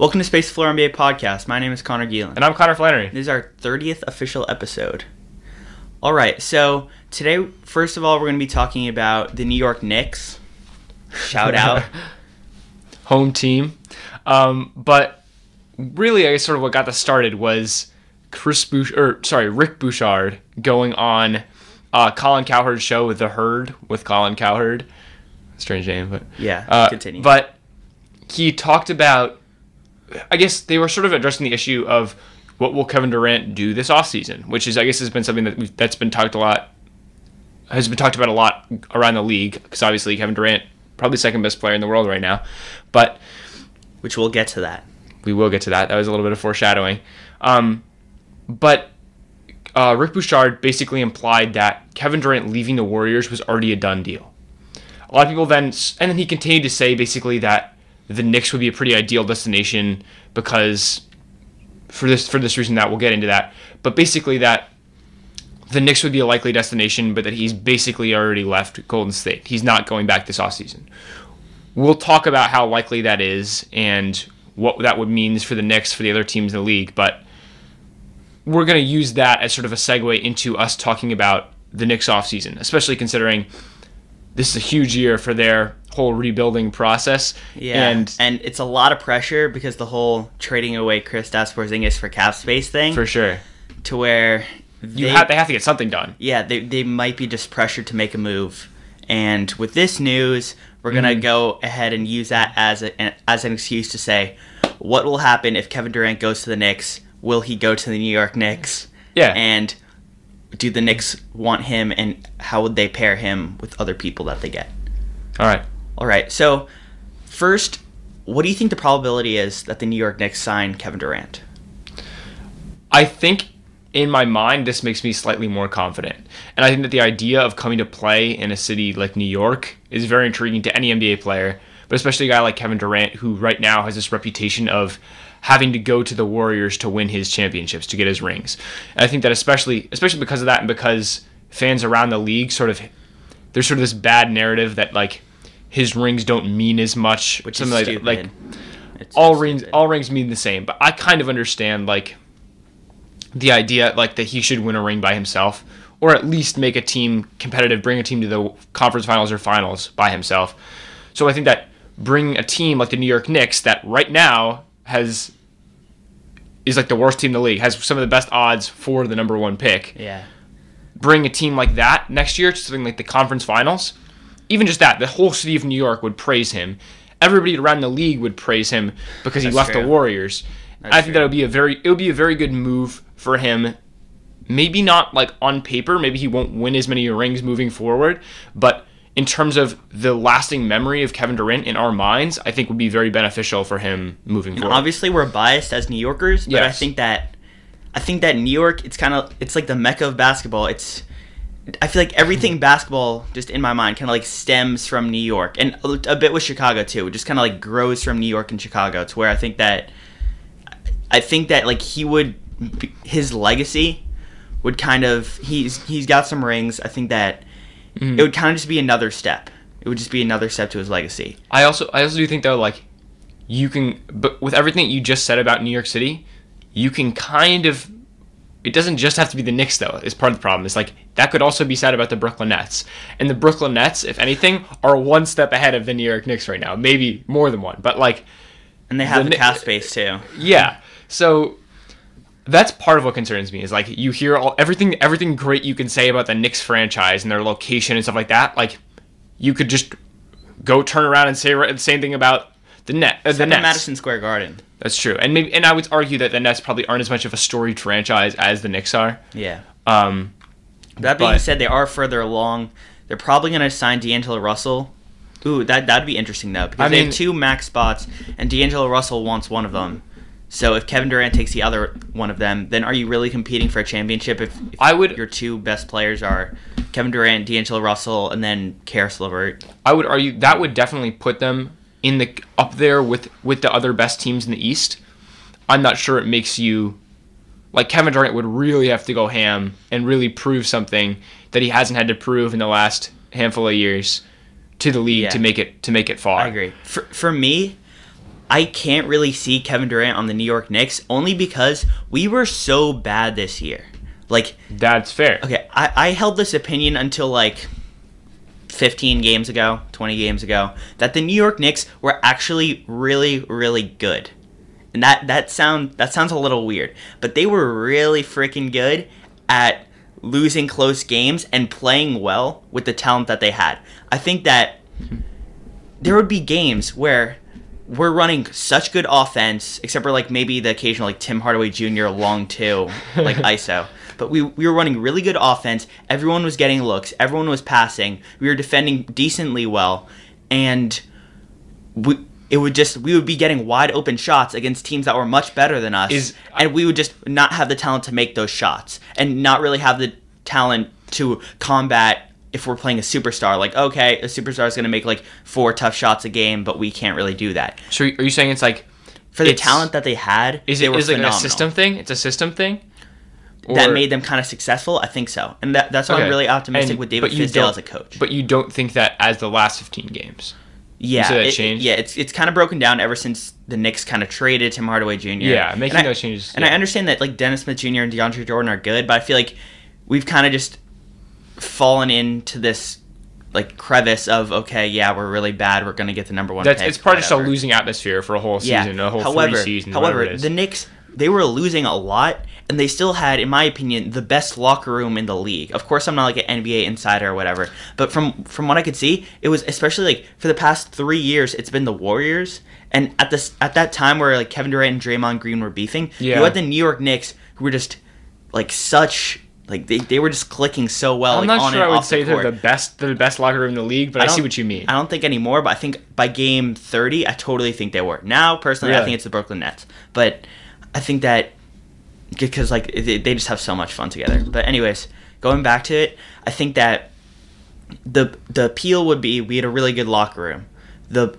Welcome to Space Floor NBA podcast. My name is Connor Geelan. And I'm Connor Flannery. This is our 30th official episode. All right, so today, first of all, we're going to be talking about the New York Knicks. Shout out. Home team. Um, but really, I guess sort of what got this started was Chris Bouch- or sorry, Rick Bucher going on uh, Colin Cowherd's show with The Herd with Colin Cowherd. Strange name, but Yeah, Uh, continue. But he talked about, I guess they were sort of addressing the issue of what will Kevin Durant do this offseason, which is, I guess, has been something that we've, that's been talked a lot, has been talked about a lot around the league, because obviously Kevin Durant, probably second best player in the world right now. But which we'll get to that. we will get to that. That was a little bit of foreshadowing. Um, but uh, Rick Bucher basically implied that Kevin Durant leaving the Warriors was already a done deal. A lot of people then, and then he continued to say basically that the Knicks would be a pretty ideal destination because for this for this reason that we'll get into that. But basically that the Knicks would be a likely destination, but that he's basically already left Golden State. He's not going back this offseason. We'll talk about how likely that is and what that would means for the Knicks for the other teams in the league, but we're going to use that as sort of a segue into us talking about the Knicks offseason, especially considering this is a huge year for their whole rebuilding process. Yeah, And and it's a lot of pressure because the whole trading away Kristaps Porzingis for cap space thing, for sure, to where you they, have they have to get something done. yeah, they, they might be just pressured to make a move. And with this news, we're gonna Mm-hmm. go ahead and use that as a, as an excuse to say, what will happen if Kevin Durant goes to the Knicks? Will he go to the New York Knicks? Yeah. And do the Knicks want him, and how would they pair him with other people that they get? All right. All right. So, first, what do you think the probability is that the New York Knicks sign Kevin Durant? I think in my mind, this makes me slightly more confident. And I think that the idea of coming to play in a city like New York is very intriguing to any NBA player, but especially a guy like Kevin Durant, who right now has this reputation of having to go to the Warriors to win his championships, to get his rings. And I think that especially, especially because of that, and because fans around the league sort of, there's sort of this bad narrative that like his rings don't mean as much, Which something is like stupid. that. Like It's all so rings all rings mean the same but i kind of understand like the idea like that he should win a ring by himself or at least make a team competitive bring a team to the conference finals or finals by himself so i think that bringing a team like the new york knicks that right now has is like the worst team in the league has some of the best odds for the number one pick Yeah. bring a team like that next year to something like the conference finals, even just that, the whole city of New York would praise him. Everybody around the league would praise him because he That's left true. the Warriors. That's I think that would be a very it would be a very good move for him. Maybe not like on paper, maybe he won't win as many rings moving forward, but in terms of the lasting memory of Kevin Durant in our minds, I think would be very beneficial for him moving And forward. obviously, we're biased as New Yorkers, but I think that I think that New York, it's kind of it's like the mecca of basketball. It's I feel like everything basketball, just in my mind, kind of like stems from New York, and a, bit with Chicago too. It just kind of like grows from New York and Chicago. To where I think that I think that like he would his legacy would kind of he's he's got some rings. I think that Mm-hmm. it would kind of just be another step. It would just be another step to his legacy. I also I also do think though like you can but with everything you just said about New York City, you can kind of it doesn't just have to be the Knicks though. Is part of the problem. It's like that could also be said about the Brooklyn Nets. And the Brooklyn Nets, if anything, are one step ahead of the New York Knicks right now. Maybe more than one. But like And they have The the, cap space too. yeah. So that's part of what concerns me is like you hear all everything everything great you can say about the Knicks franchise and their location and stuff like that. Like you could just go turn around and say the same thing about the net uh, the Nets. Madison Square Garden. That's true, and maybe and I would argue that the Nets probably aren't as much of a storied franchise as the Knicks are. Yeah. Um, That being But- said, they are further along. They're probably going to sign D'Angelo Russell. Ooh, that that'd be interesting though because I they mean- have two max spots, and D'Angelo Russell wants one of them. So if Kevin Durant takes the other one of them, then are you really competing for a championship? If, if I would- your two best players are Kevin Durant, D'Angelo Russell, and then Caris LeVert. I would argue that would definitely put them in the up there with with the other best teams in the East. I'm not sure it makes you like Kevin Durant would really have to go ham and really prove something that he hasn't had to prove in the last handful of years to the league Yeah. to make it to make it far. I agree. For for me, I can't really see Kevin Durant on the New York Knicks only because we were so bad this year. Like, That's fair. okay, I, I held this opinion until like 15 games ago, 20 games ago, that the New York Knicks were actually really, really good. And that that sound that sounds a little weird, but they were really freaking good at losing close games and playing well with the talent that they had. I think that there would be games where we're running such good offense, except for like maybe the occasional like Tim Hardaway Jr. long two, like ISO. But we, we were running really good offense. Everyone was getting looks. Everyone was passing. We were defending decently well, and we it would just we would be getting wide open shots against teams that were much better than us, Is- and we would just not have the talent to make those shots, and not really have the talent to combat if we're playing a superstar. Like okay, a superstar is going to make like four tough shots a game, but we can't really do that So are you saying it's like for the talent that they had. is it is it like a system thing? It's a system thing. That made them kind of successful? I think so, and that, that's why I'm really optimistic And- with David don't- as a coach. But you don't think that as the last 15 games. Yeah, it- changed? yeah, it's it's kind of broken down ever since the Knicks kind of traded Tim Hardaway Jr. Yeah, making And I- those changes, And yeah. I understand that like Dennis Smith Jr. and DeAndre Jordan are good, but I feel like we've kind of just fallen into this like crevice of okay, yeah, we're really bad. We're gonna get the number one. That's pick, it's part of just a losing atmosphere for a whole season, a whole however, three seasons. however, whatever it is. the Knicks they were losing a lot, and they still had, in my opinion, the best locker room in the league. Of course, I'm not like an NBA insider or whatever, but from from what I could see, it was especially like for the past three years, it's been the Warriors, and at this at that time where like Kevin Durant and Draymond Green were beefing, Yeah. you had the New York Knicks who were just like such. Like they, they were just clicking so well. I'm like, not on sure and I would say the they're the best, they're the best locker room in the league, but I, see what you mean. I don't think anymore, but I think by game 30, I totally think they were. Now, personally, I think it's the Brooklyn Nets. But I think that because like they they just have so much fun together. But anyways, going back to it, I think that the the appeal would be we had a really good locker room. The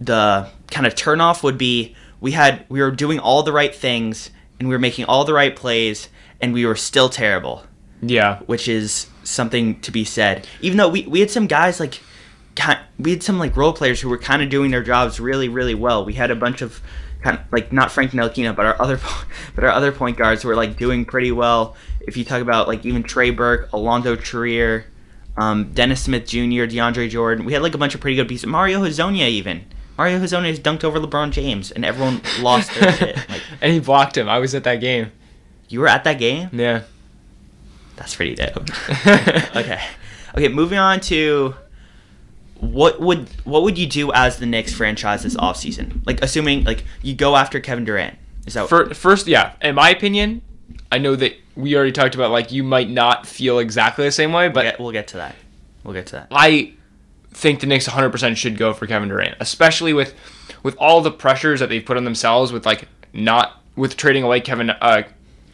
the kind of turnoff would be we had we were doing all the right things and we were making all the right plays and we were still terrible Yeah, which is something to be said. Even though we, we had some guys like we had some like role players who were kind of doing their jobs really really well. We had a bunch of kind of like not Frank Ntilikina, but our other but our other point guards who were like doing pretty well. If you talk about like even Trey Burke, Alonzo Trier, um, Dennis Smith Jr., DeAndre Jordan, we had like a bunch of pretty good pieces. Mario Hezonja even. Mario Hezonja has dunked over LeBron James, and everyone lost their shit. Like, and he blocked him. I was at that game. you were at that game? Yeah. That's pretty dope. okay. Okay, moving on to what would what would you do as the Knicks franchise this offseason? Like assuming like you go after Kevin Durant. Is that For, first, yeah. In my opinion, I know that we already talked about like you might not feel exactly the same way, we'll but get, we'll get to that. We'll get to that. I think the Knicks 100% should go for Kevin Durant, especially with with all the pressures that they've put on themselves with like not with trading away Kevin uh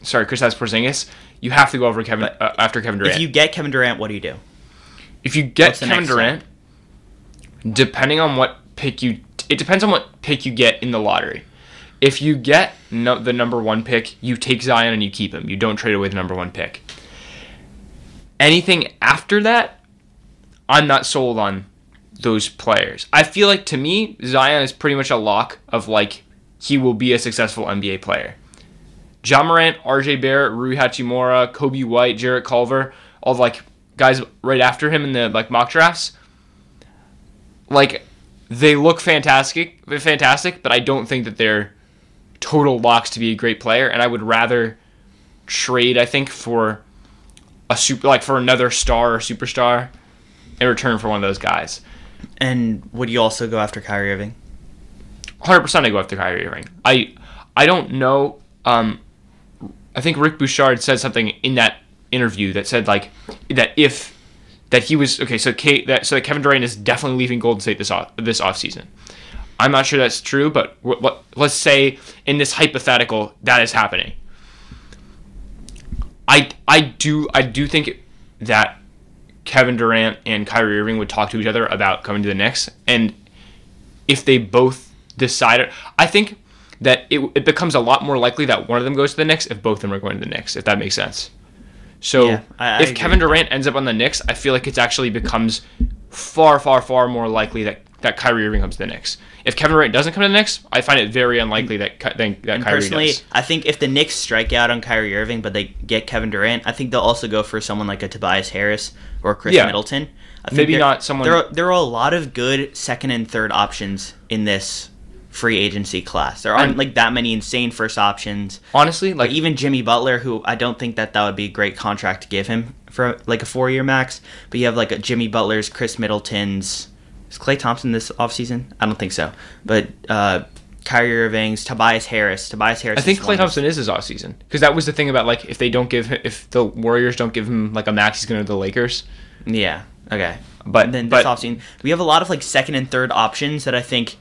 sorry, Kristaps Porzingis. You have to go over Kevin uh, after Kevin Durant. If you get Kevin Durant, what do you do? if you get Kevin Durant, depending on what pick you, it depends on what pick you get in the lottery. If you get no, the number one pick, you take Zion and you keep him. You don't trade away the number one pick. Anything after that, I'm not sold on those players. I feel like to me, Zion is pretty much a lock of like he will be a successful NBA player. Ja Morant, RJ Barrett, Rui Hachimura, Coby White, Jarrett Culver, all like guys right after him in the like mock drafts. Like they look fantastic, fantastic, but I don't think that they're total locks to be a great player. And I would rather trade, I think, for a super like for another star or superstar in return for one of those guys. And would you also go after Kyrie Irving? hundred percent I go after Kyrie Irving. I I don't know. Um, I think Rick Bucher said something in that interview that said like that if that he was okay. So Kate that so that Kevin Durant is definitely leaving Golden State this off this offseason. I'm not sure that's true, but w- w- let's say in this hypothetical that is happening. I I do I do think that Kevin Durant and Kyrie Irving would talk to each other about coming to the Knicks, and if they both decided, I think that it, it becomes a lot more likely that one of them goes to the Knicks if both of them are going to the Knicks, if that makes sense. So Yeah, I- I if Kevin Durant ends up on the Knicks, I feel like it actually becomes far, far, far more likely that that Kyrie Irving comes to the Knicks. If Kevin Durant doesn't come to the Knicks, I find it very unlikely that that, that Kyrie personally, does. I think if the Knicks strike out on Kyrie Irving, but they get Kevin Durant, I think they'll also go for someone like a Tobias Harris or Khris Yeah. Middleton. I think Maybe not someone- There are, there are a lot of good second and third options in this free agency class. There aren't And- like that many insane first options. Honestly, like Like even Jimmy Butler, who I don't think that that would be a great contract to give him for like a four year max. But you have like a Jimmy Butler's, Khris Middleton's. Is Klay Thompson this offseason? I don't think so. But uh, Kyrie Irving's, Tobias Harris. Tobias Harris. I think Klay Thompson is his off season because that was the thing about like if they don't give him, if the Warriors don't give him like a max, he's going to the Lakers. Yeah. Okay. But- then but- this offseason, we have a lot of like second and third options that I think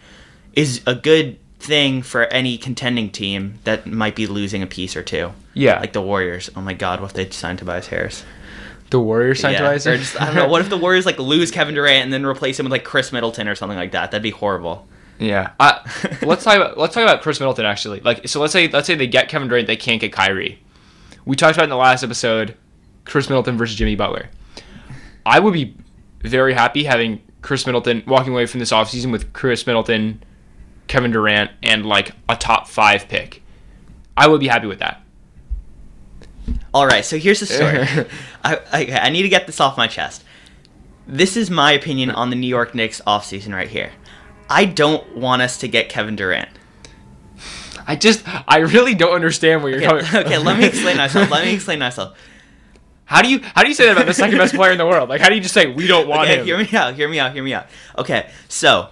is a good thing for any contending team that might be losing a piece or two. Yeah, Like the Warriors. Oh my God, what if they signed Tobias Harris? the Warriors signed Yeah, Tobias Harris? just, I don't know. What if the Warriors like lose Kevin Durant and then replace him with like Khris Middleton or something like that? That'd be horrible. Yeah. Uh, let's talk about let's talk about Khris Middleton actually. Like so let's say let's say they get Kevin Durant, they can't get Kyrie. We talked about in the last episode Khris Middleton versus Jimmy Butler. I would be very happy having Khris Middleton walking away from this offseason with Khris Middleton, Kevin Durant, and like a top five pick. I would be happy with that. All right, so here's the story. I, I, I need to get this off my chest. This is my opinion on the New York Knicks offseason right here. I don't want us to get Kevin Durant. I just I really don't understand where you're Okay, coming okay, let me explain myself. Let me explain myself. How do you how do you say that about the second best player in the world? Like how do you just say we don't want Okay, him? hear me out. Hear me out. Hear me out. Okay, so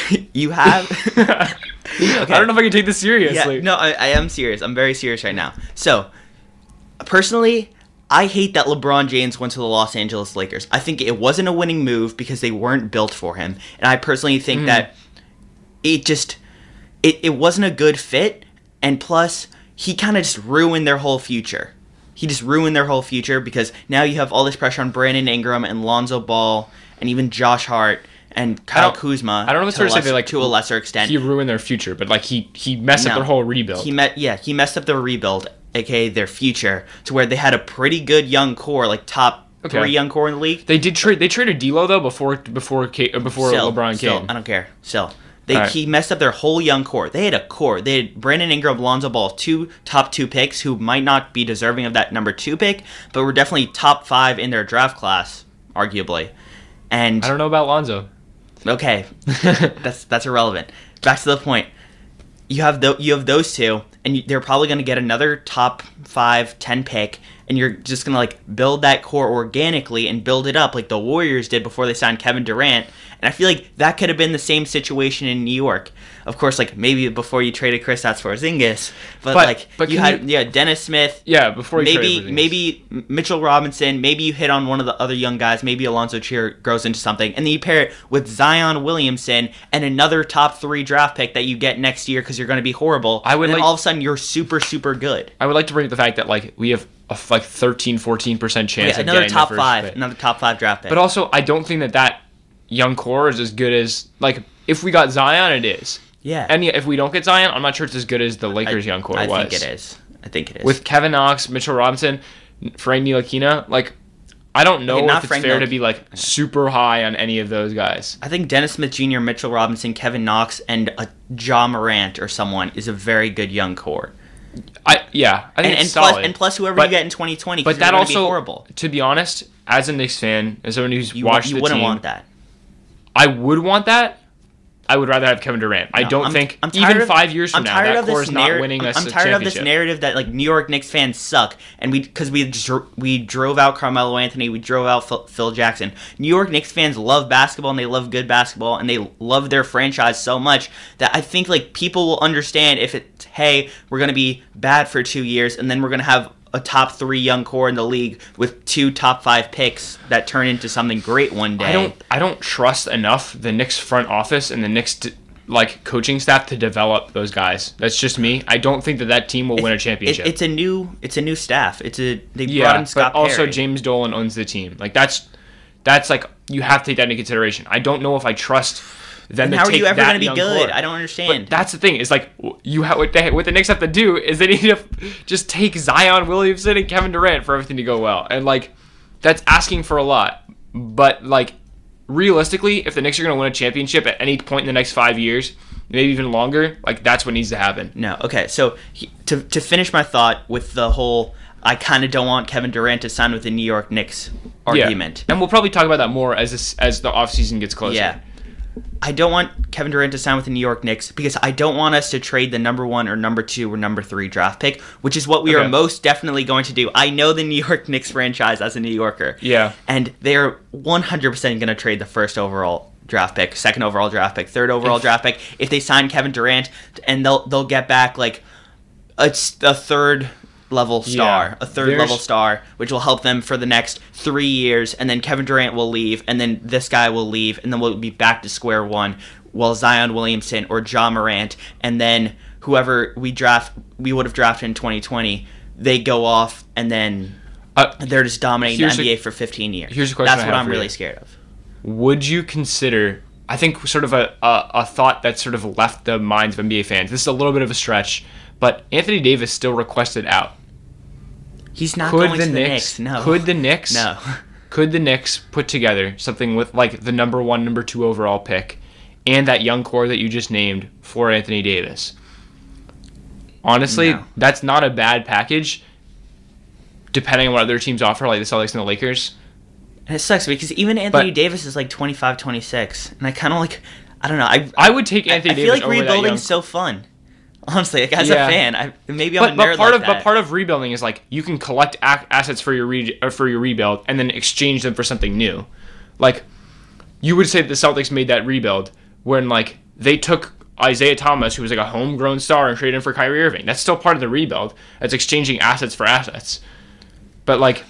you have. okay. I don't know if I can take this seriously. Yeah, no, I, I am serious. I'm very serious right now. So, personally, I hate that LeBron James went to the Los Angeles Lakers. I think it wasn't a winning move because they weren't built for him, and I personally think Mm. that it just it, it wasn't a good fit. And plus, he kind of just ruined their whole future. He just ruined their whole future because now you have all this pressure on Brandon Ingram and Lonzo Ball and even Josh Hart and Kyle don't- Kuzma. I don't know if it's to, fair a to say lesser, they, like, to a lesser extent. he ruined their future, but like he he messed up their whole rebuild. He met yeah, he messed up their rebuild, aka their future, to where they had a pretty good young core, like top Okay. three young core in the league. they did trade they traded D'Lo though before before K, before Still, LeBron still, came. I don't care. Still. They, Alright. He messed up their whole young core. They had a core. They had Brandon Ingram, Lonzo Ball, two top two picks who might not be deserving of that number two pick, but were definitely top five in their draft class, arguably. And I don't know about Lonzo. Okay, that's that's irrelevant. Back to the point. You have the, you have those two, and you, they're probably going to get another top five, ten pick, and you're just going to like build that core organically and build it up like the Warriors did before they signed Kevin Durant. And I feel like that could have been the same situation in New York. Of course, like maybe before you traded Kristaps Porzingis, but, But- like but you had you- yeah Dennis Smith, yeah, before maybe traded maybe Mitchell Robinson, maybe you hit on one of the other young guys, maybe Alonzo Trier grows into something, and then you pair it with Zion Williamson and another top three draft pick that you get next year because you're going to be horrible. I would and then like- all of a sudden you're super super good. I would like to bring up the fact that like we have a like 13 14% chance Yeah, of another top first five, pick. another top five draft pick. But also I don't think that that young core is as good as like if we got Zion it is. yeah, And if we don't get Zion, I'm not sure it's as good as the I, Lakers young core I was. I think it is. I think it is. With Kevin Knox, Mitchell Robinson, Frank Ntilikina, like I don't know Okay, if it's Frank fair Ntilik- to be like super high on any of those guys. I think Dennis Smith Jr., Mitchell Robinson, Kevin Knox, and a Ja Morant or someone is a very good young core. I yeah, I think And, and plus, solid. and plus, whoever But- you get in 2020, but that be also, horrible. to be honest, as a Knicks fan, as someone who's You, watched you wouldn't team, want that. I would want that. I would rather have Kevin Durant. I don't I'm- think I'm even of- five years from I'm now that core is not narr- winning I'm, us I'm tired of this narrative that like New York Knicks fans suck, and we because we dr- we drove out Carmelo Anthony, we drove out Phil, Phil Jackson. New York Knicks fans love basketball and they love good basketball and they love their franchise so much that I think like people will understand if it's hey we're gonna be bad for two years and then we're gonna have a top three young core in the league with two top five picks that turn into something great one day. I don't. I don't trust enough the Knicks front office and the Knicks d- like coaching staff to develop those guys. That's just me. I don't think that that team will win a It- championship. it's a new it's a new staff. It's a they brought yeah, in Scott but also Perry. James Dolan owns the team. Like that's that's like you have to take that into consideration. I don't know if I trust to how are you ever going to be good? I don't understand. But that's the thing. Is like you have what, they, what the Knicks have to do is they need to just take Zion Williamson and Kevin Durant for everything to go well, and like that's asking for a lot. But like realistically, if the Knicks are going to win a championship at any point in the next five years, maybe even longer, like that's what needs to happen. No. Okay. So he, to to finish my thought with the whole, I kind of don't want Kevin Durant to sign with the New York Knicks argument. And we'll probably talk about that more as this, as the offseason gets closer. Yeah. I don't want Kevin Durant to sign with the New York Knicks because I don't want us to trade the number one or number two or number three draft pick, which is what we Okay. are most definitely going to do. I know the New York Knicks franchise as a New Yorker. Yeah. And they're 100% going to trade the first overall draft pick, second overall draft pick, third overall If- draft pick if they sign Kevin Durant and they'll they'll get back like a, a third level star, Yeah. a third There's- level star, which will help them for the next three years, and then Kevin Durant will leave, and then this guy will leave, and then we'll be back to square one. While Zion Williamson or Ja Morant, and then whoever we draft, we would have drafted in 2020, they go off, and then Uh, they're just dominating the a- NBA for 15 years. here's a question That's what I'm really you. scared of. would you consider i think sort of a, a, a thought that sort of left the minds of nba fans this is a little bit of a stretch but anthony davis still requested out He's not could going the to the Knicks, Knicks. No. could the Knicks No. could the Knicks put together something with like the number one number two overall pick and that young core that you just named for Anthony Davis honestly No. that's not a bad package depending on what other teams offer like the Celtics and the Lakers And it sucks because even Anthony But- Davis is like 25, 26. And I kind of like, I don't know. I, I would take I, Anthony I feel like over that young rebuilding's so fun. Honestly, like as Yeah. a fan, I maybe I'm but, a but nerd part like of that. but part of rebuilding is like you can collect ac- assets for your re- uh, for your rebuild and then exchange them for something new. Like you would say that the Celtics made that rebuild when like they took Isaiah Thomas, who was like a homegrown star, and traded him for Kyrie Irving. That's still part of the rebuild. That's exchanging assets for assets. But like,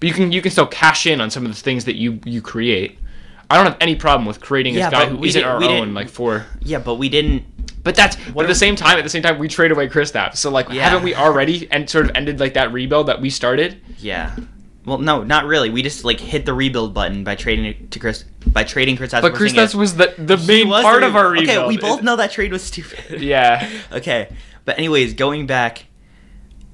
but you can you can still cash in on some of the things that you you create. I don't have any problem with creating Yeah, this guy who isn't our own like for. yeah, but we didn't. But that's but What at the same time. At the same time, we trade away Chris Kristaps. So like, Yeah. haven't we already and sort of ended like that rebuild that we started? Yeah. Well, no, not really. We just like hit the rebuild button by trading it to Chris by trading Chris. But Kristaps was the the main part the of our rebuild. Okay, we both know that trade was stupid. Yeah. okay, but anyways, going back,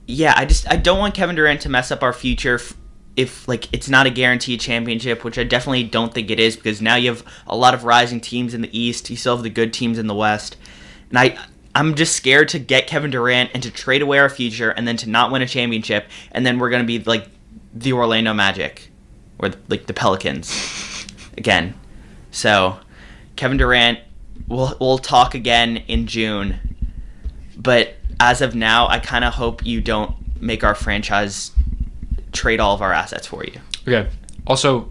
yeah, I just I don't want Kevin Durant to mess up our future. F- if like it's not a guaranteed championship, which I definitely don't think it is, because now you have a lot of rising teams in the East. You still have the good teams in the West, and I I'm just scared to get Kevin Durant and to trade away our future, and then to not win a championship, and then we're gonna be like the Orlando Magic, or like the Pelicans again. So Kevin Durant, we'll we'll talk again in June, but as of now, I kind of hope you don't make our franchise trade all of our assets for you. Okay. Also,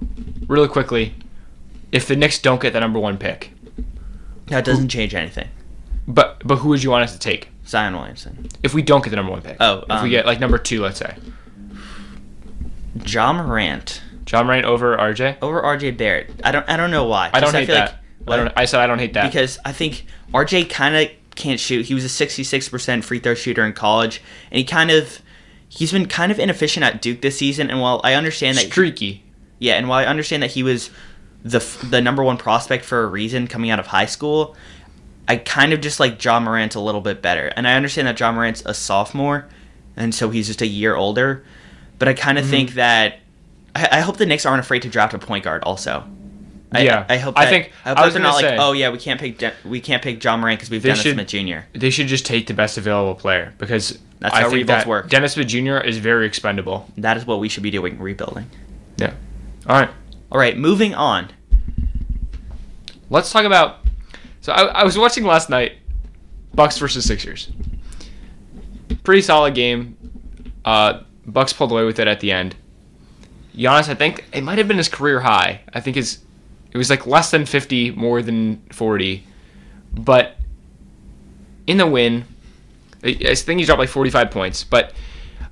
really quickly, if the Knicks don't get the number one pick, That doesn't change anything. But but who would you want us to take? Zion Williamson, If we don't get the number one pick. Oh, if um, we get like number two, let's say Ja Morant Ja Morant over RJ. over RJ Barrett. I don't I don't know why. I don't Just hate feel that. I don't. I said I don't hate that. because I think RJ kind of can't shoot. He was a 66% free throw shooter in college, and he kind of he's been kind of inefficient at Duke this season. And while I understand that streaky. Yeah, and while I understand that he was the the number one prospect for a reason coming out of high school, I kind of just like Ja Morant a little bit better. And I understand that Ja Morant's a sophomore, and so he's just a year older. But I kind of Mm-hmm. think that I, I hope the Knicks aren't afraid to draft a point guard. Also, I, Yeah. I hope. I think- I hope I was they're not gonna like, say- oh yeah, we can't pick De- we can't pick Ja Morant because we've Dennis should- Smith Jr. They should just take the best available player because That's I how rebuilds that work. Dennis Smith Jr. is very expendable. That is what we should be doing, rebuilding. Yeah. All right. All right, moving on. Let's talk about. So I, I was watching last night, Bucks versus Sixers. Pretty solid game. Uh, Bucks pulled away with it at the end. Giannis, I think it might have been his career high. I think his it was like less than fifty, more than forty, but in the win, I think he dropped like forty-five points. But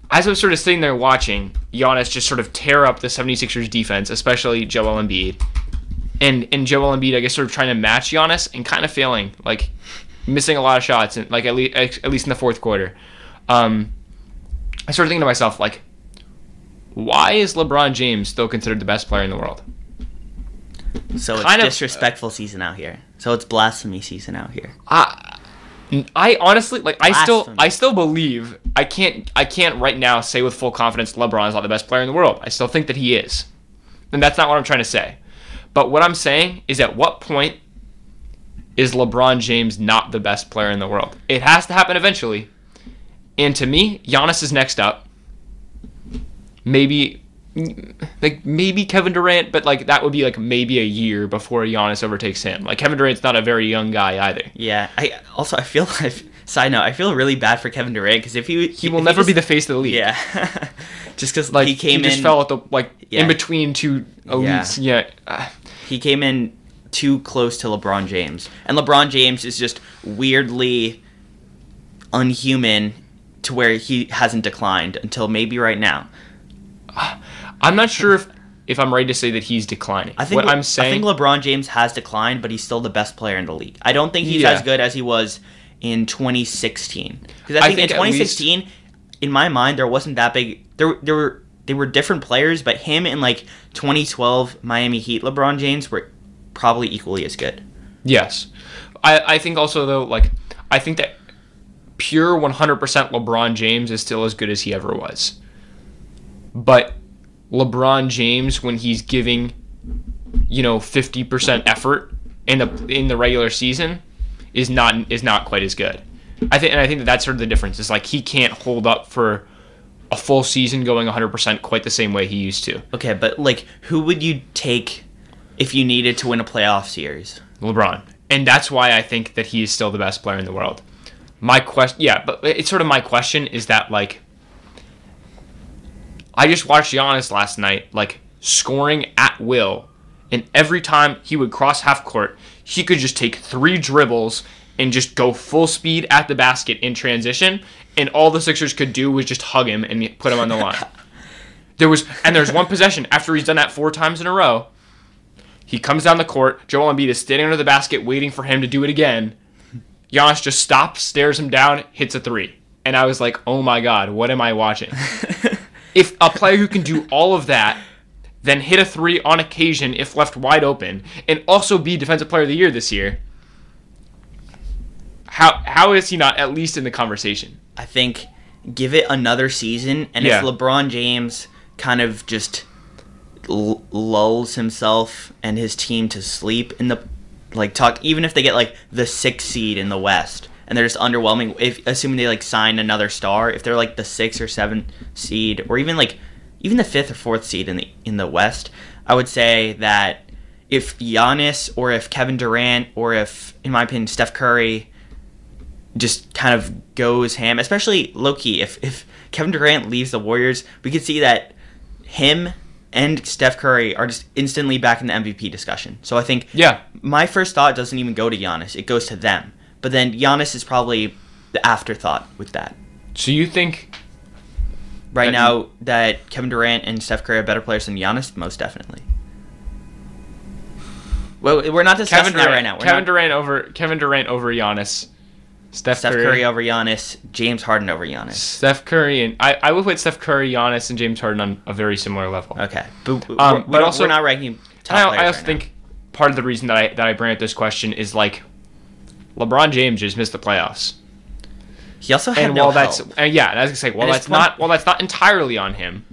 as I was sort of sitting there watching Giannis just sort of tear up the 76ers defense, especially Joel Embiid, and and Joel Embiid, I guess, sort of trying to match Giannis and kind of failing, like missing a lot of shots, and like at least at least in the fourth quarter. Um, I started thinking to myself, like, why is LeBron James still considered the best player in the world? So it's Kind of- disrespectful season out here. So it's blasphemy season out here. I, I honestly like. I still, I still believe. I can't, I can't right now say with full confidence LeBron is not the best player in the world. I still think that he is, and that's not what I'm trying to say. But what I'm saying is, at what point is LeBron James not the best player in the world? It has to happen eventually. And to me, Giannis is next up. Maybe, like maybe Kevin Durant, but like that would be like maybe a year before Giannis overtakes him. Like Kevin Durant's not a very young guy either. Yeah. I also I feel like side note I feel really bad for Kevin Durant because if he He will never be the face of the league. yeah just because like he came he just in fell at the like Yeah. in between two elites. Yeah, Uh, he came in too close to LeBron James, and LeBron James is just weirdly unhuman to where he hasn't declined until maybe right now. I'm not sure if if I'm ready to say that he's declining. I think what Le- I'm saying. I think LeBron James has declined, but he's still the best player in the league. I don't think he's Yeah. as good as he was in 2016. Because I I think, in at least- 2016, in my mind, there wasn't that big. There, there were they were different players, but him and like 2012 Miami Heat LeBron James were probably equally as good. Yes. I, I think also though, like I think that pure 100% LeBron James is still as good as he ever was. But LeBron James when he's giving you know 50% effort in the in the regular season is not is not quite as good. I think and I think that that's sort of the difference. Is like he can't hold up for a full season going 100% quite the same way he used to. Okay, but like, who would you take if you needed to win a playoff series? LeBron. And that's why I think that he is still the best player in the world. My question, yeah, but it's sort of my question is that like I just watched Giannis last night like scoring at will and every time he would cross half court, he could just take 3 dribbles and just go full speed at the basket in transition and all the Sixers could do was just hug him and put him on the line. There was and there's one possession after he's done that 4 times in a row he comes down the court. Joel Embiid is standing under the basket waiting for him to do it again. Giannis just stops, stares him down, hits a three. And I was like, oh my God, what am I watching? if a player who can do all of that, then hit a three on occasion if left wide open, and also be Defensive Player of the Year this year, how how is he not at least in the conversation? I think give it another season, and Yeah. if LeBron James kind of just l- lulls himself and his team to sleep in the like talk, even if they get like the sixth seed in the West and they're just underwhelming, if assuming they like sign another star, if they're like the sixth or seventh seed, or even like even the fifth or fourth seed in the in the West, I would say that if Giannis or if Kevin Durant or if, in my opinion, Steph Curry just kind of goes ham, especially Loki. If if Kevin Durant leaves the Warriors, we could see that him and Steph Curry are just instantly back in the MVP discussion. So I think Yeah. my first thought doesn't even go to Giannis; it goes to them. But then Giannis is probably the afterthought with that. So you think Right That- now, that Kevin Durant and Steph Curry are better players than Giannis, most definitely. Well, we're not discussing Kevin that Durant, right now. We're Kevin not- Durant over Kevin Durant over Giannis, Steph, Steph Curry, Curry over Giannis, James Harden over Giannis. Steph Curry and I, I would put Steph Curry, Giannis, and James Harden on a very similar level. Okay, but, Um, we're, but also- we're not ranking top I, I also right now. think part of the reason that I that I bring up this question is like LeBron James just missed the playoffs, he also had and no while that's help. and yeah, and I was gonna say while And that's not while that's not entirely on him,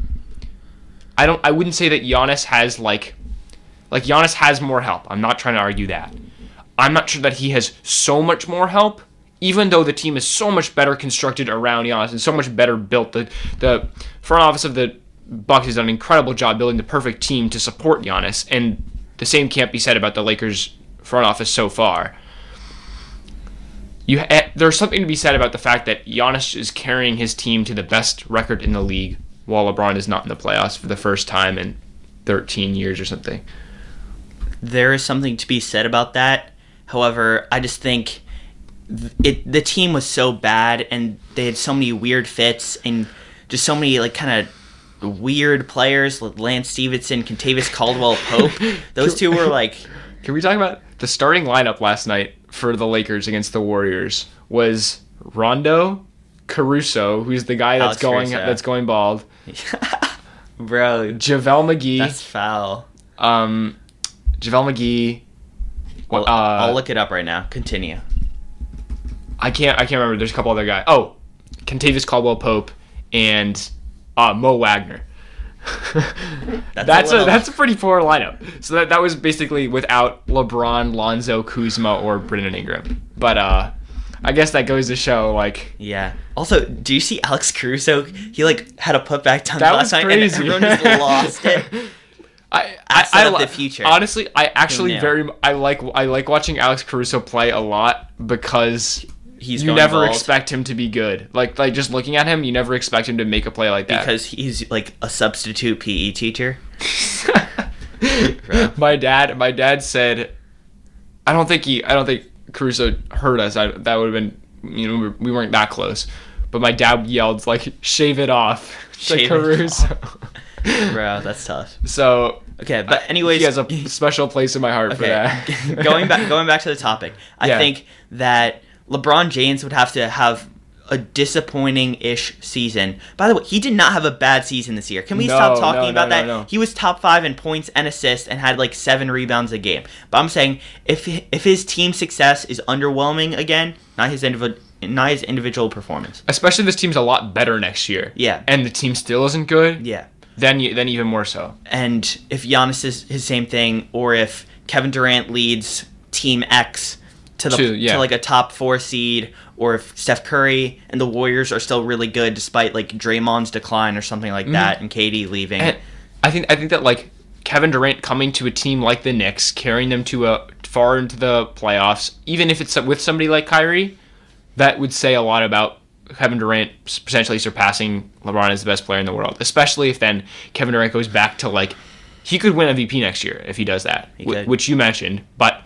I don't I wouldn't say that Giannis has like like Giannis has more help. I'm not trying to argue that. I'm not sure that he has so much more help, even though the team is so much better constructed around Giannis and so much better built. The the front office of the Bucks has done an incredible job building the perfect team to support Giannis, and the same can't be said about the Lakers front office so far. You ha- eh, there's something to be said about the fact that Giannis is carrying his team to the best record in the league, while LeBron is not in the playoffs for the first time in 13 years or something. there is something to be said about that. However, I just think it the team was so bad and they had so many weird fits and just so many like kind of weird players like Lance Stephenson, Kentavious Caldwell Pope. Those two were like Can we talk about the starting lineup last night for the Lakers against the Warriors was Rondo, Caruso, who's the guy that's Alex going Caruso. that's going bald, bro, JaVale McGee, that's foul. um, JaVale McGee. Well, uh, I'll look it up right now. Continue. I can't I can't remember. There's a couple other guys. Oh, Kentavious Caldwell Pope and uh, Mo Wagner. That's, a, little- that's a pretty poor lineup. So that, that was basically without LeBron, Lonzo, Kuzma, or Brandon Ingram. But uh, I guess that goes to show like Yeah. Also, do you see Alex Caruso? He like had a putback That last night, crazy. and everyone just lost it. I Asset I, I the future. Honestly, I actually very I like I like watching Alex Caruso play a lot because He's you never expect him to be good. Like like just looking at him, you never expect him to make a play like that. because he's like a substitute PE teacher. my dad my dad said I don't think he I don't think Caruso hurt us. I, that would have been you know we, were, we weren't that close. But my dad yelled like shave it off Shave it Caruso. Bro, that's tough. so Okay, but anyways, he has a special place in my heart for that. going back going back to the topic, I Yeah. think that LeBron James would have to have a disappointing-ish season. By the way, he did not have a bad season this year. Can we No, stop talking no, about no, that? He was top five in points and assists and had like seven rebounds a game. But I'm saying if if his team success is underwhelming again, not his individual not his individual performance. Especially if this team's a lot better next year. Yeah. And the team still isn't good. Yeah. Then you, then even more so. and if Giannis is his same thing, or if Kevin Durant leads Team X to the To- yeah. to like a top four seed, or if Steph Curry and the Warriors are still really good despite like Draymond's decline or something like that, and KD leaving. Mm-hmm. And I think I think that like Kevin Durant coming to a team like the Knicks, carrying them to a far into the playoffs, even if it's with somebody like Kyrie, that would say a lot about Kevin Durant potentially surpassing LeBron as the best player in the world. Especially if then Kevin Durant goes back to like he could win MVP next year if he does that, He wh- which you mentioned. But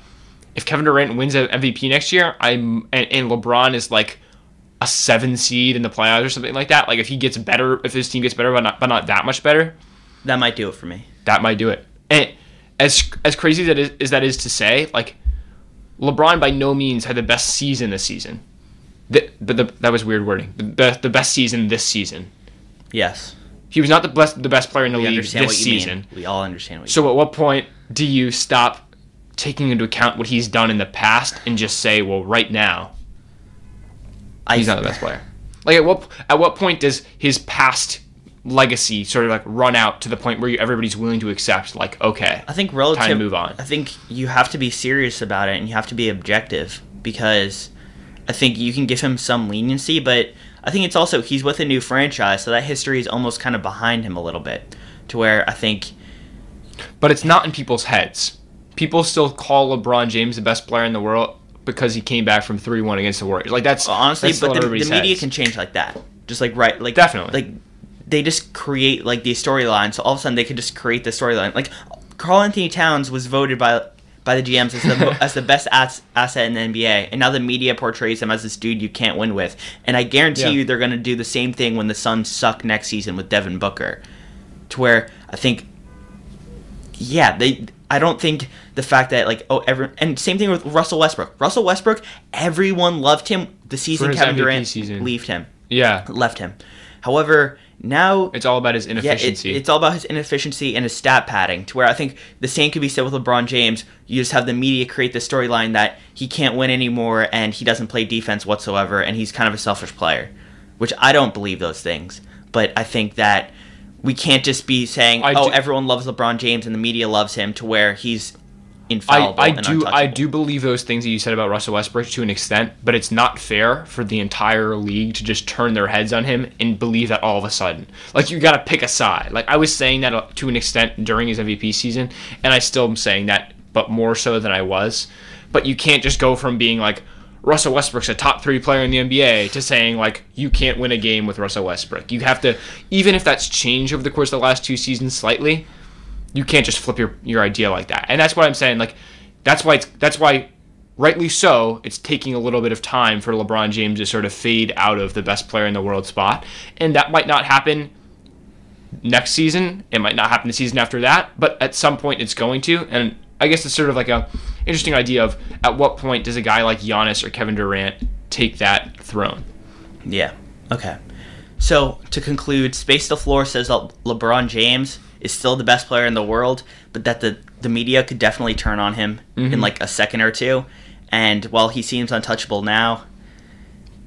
if Kevin Durant wins an MVP next year, I'm and, and LeBron is like a seven seed in the playoffs or something like that. Like if he gets better, if his team gets better, but not but not that much better, that might do it for me. that might do it. And as as crazy that is, as that is to say, like LeBron by no means had the best season this season. The, but the, that was weird wording. The best, the best season this season. Yes, He was not the best the best player in the we league this season. mean. We all understand what you So at what point do you stop taking into account what he's done in the past and just say, well, right now I, he's not the best player? Like at what at what point does his past legacy sort of like run out to the point where you, everybody's willing to accept like, okay, I think relative. Time to move on. I think you have to be serious about it and you have to be objective because I think you can give him some leniency, but I think it's also he's with a new franchise, so that history is almost kind of behind him a little bit, to where I think but it's not in people's heads. People still call LeBron James the best player in the world because he came back from three one against the Warriors. Like that's honestly, that's but the, the media heads. can change like that, just like right, like Definitely. like they just create like these storylines. So all of a sudden they could just create the storyline. Like Karl-Anthony Towns was voted by by the GMs as the as the best ass, asset in the NBA, and now the media portrays him as this dude you can't win with. And I guarantee Yeah. you they're going to do the same thing when the Suns suck next season with Devin Booker, to where I think, yeah, they. I don't think the fact that like oh every and same thing with Russell Westbrook. Russell Westbrook, everyone loved him the season Kevin MVP Durant season. left him yeah, left him. However, now it's all about his yeah, it, inefficiency. it's all about his inefficiency and his stat padding. To where I think the same could be said with LeBron James. You just have the media create the storyline that he can't win anymore and he doesn't play defense whatsoever and he's kind of a selfish player, which I don't believe those things. But I think that we can't just be saying, I "Oh, do- everyone loves LeBron James and the media loves him," to where he's I, infallible. I and do I do believe those things that you said about Russell Westbrook to an extent, but it's not fair for the entire league to just turn their heads on him and believe that all of a sudden. Like you got to pick a side. Like I was saying that uh, to an extent during his MVP season, and I still am saying that, but more so than I was. But you can't just go from being like Russell Westbrook's a top three player in the NBA to saying like you can't win a game with Russell Westbrook. You have to, even if that's changed over the course of the last two seasons slightly you can't just flip your, your idea like that. And that's what I'm saying. Like, that's why that's why, rightly so, it's taking a little bit of time for LeBron James to sort of fade out of the best player in the world spot, and that might not happen next season. It might not happen the season after that, but at some point it's going to. And I guess it's sort of like a interesting idea of at what point does a guy like Giannis or Kevin Durant take that throne? Yeah. Okay. So to conclude, Space the Floor says that LeBron James is still the best player in the world, but that the the media could definitely turn on him in mm-hmm. like a second or two. And while he seems untouchable now,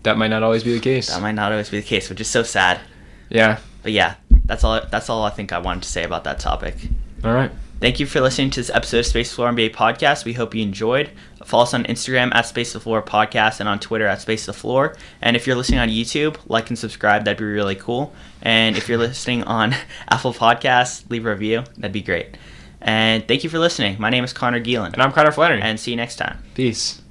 That might not always be the case. that might not always be the case, which is so sad. Yeah. But yeah, that's all. That's all I think I wanted to say about that topic. All right. Thank you for listening to this episode of Space Floor NBA podcast. We hope you enjoyed. Follow us on Instagram at Space the Floor Podcast and on Twitter at Space the Floor. And if you're listening on YouTube, like and subscribe. That'd be really cool. And if you're listening on Apple Podcasts, leave a review. That'd be great. And thank you for listening. My name is Connor Geelan. And I'm Connor Flannery. And see you next time. Peace.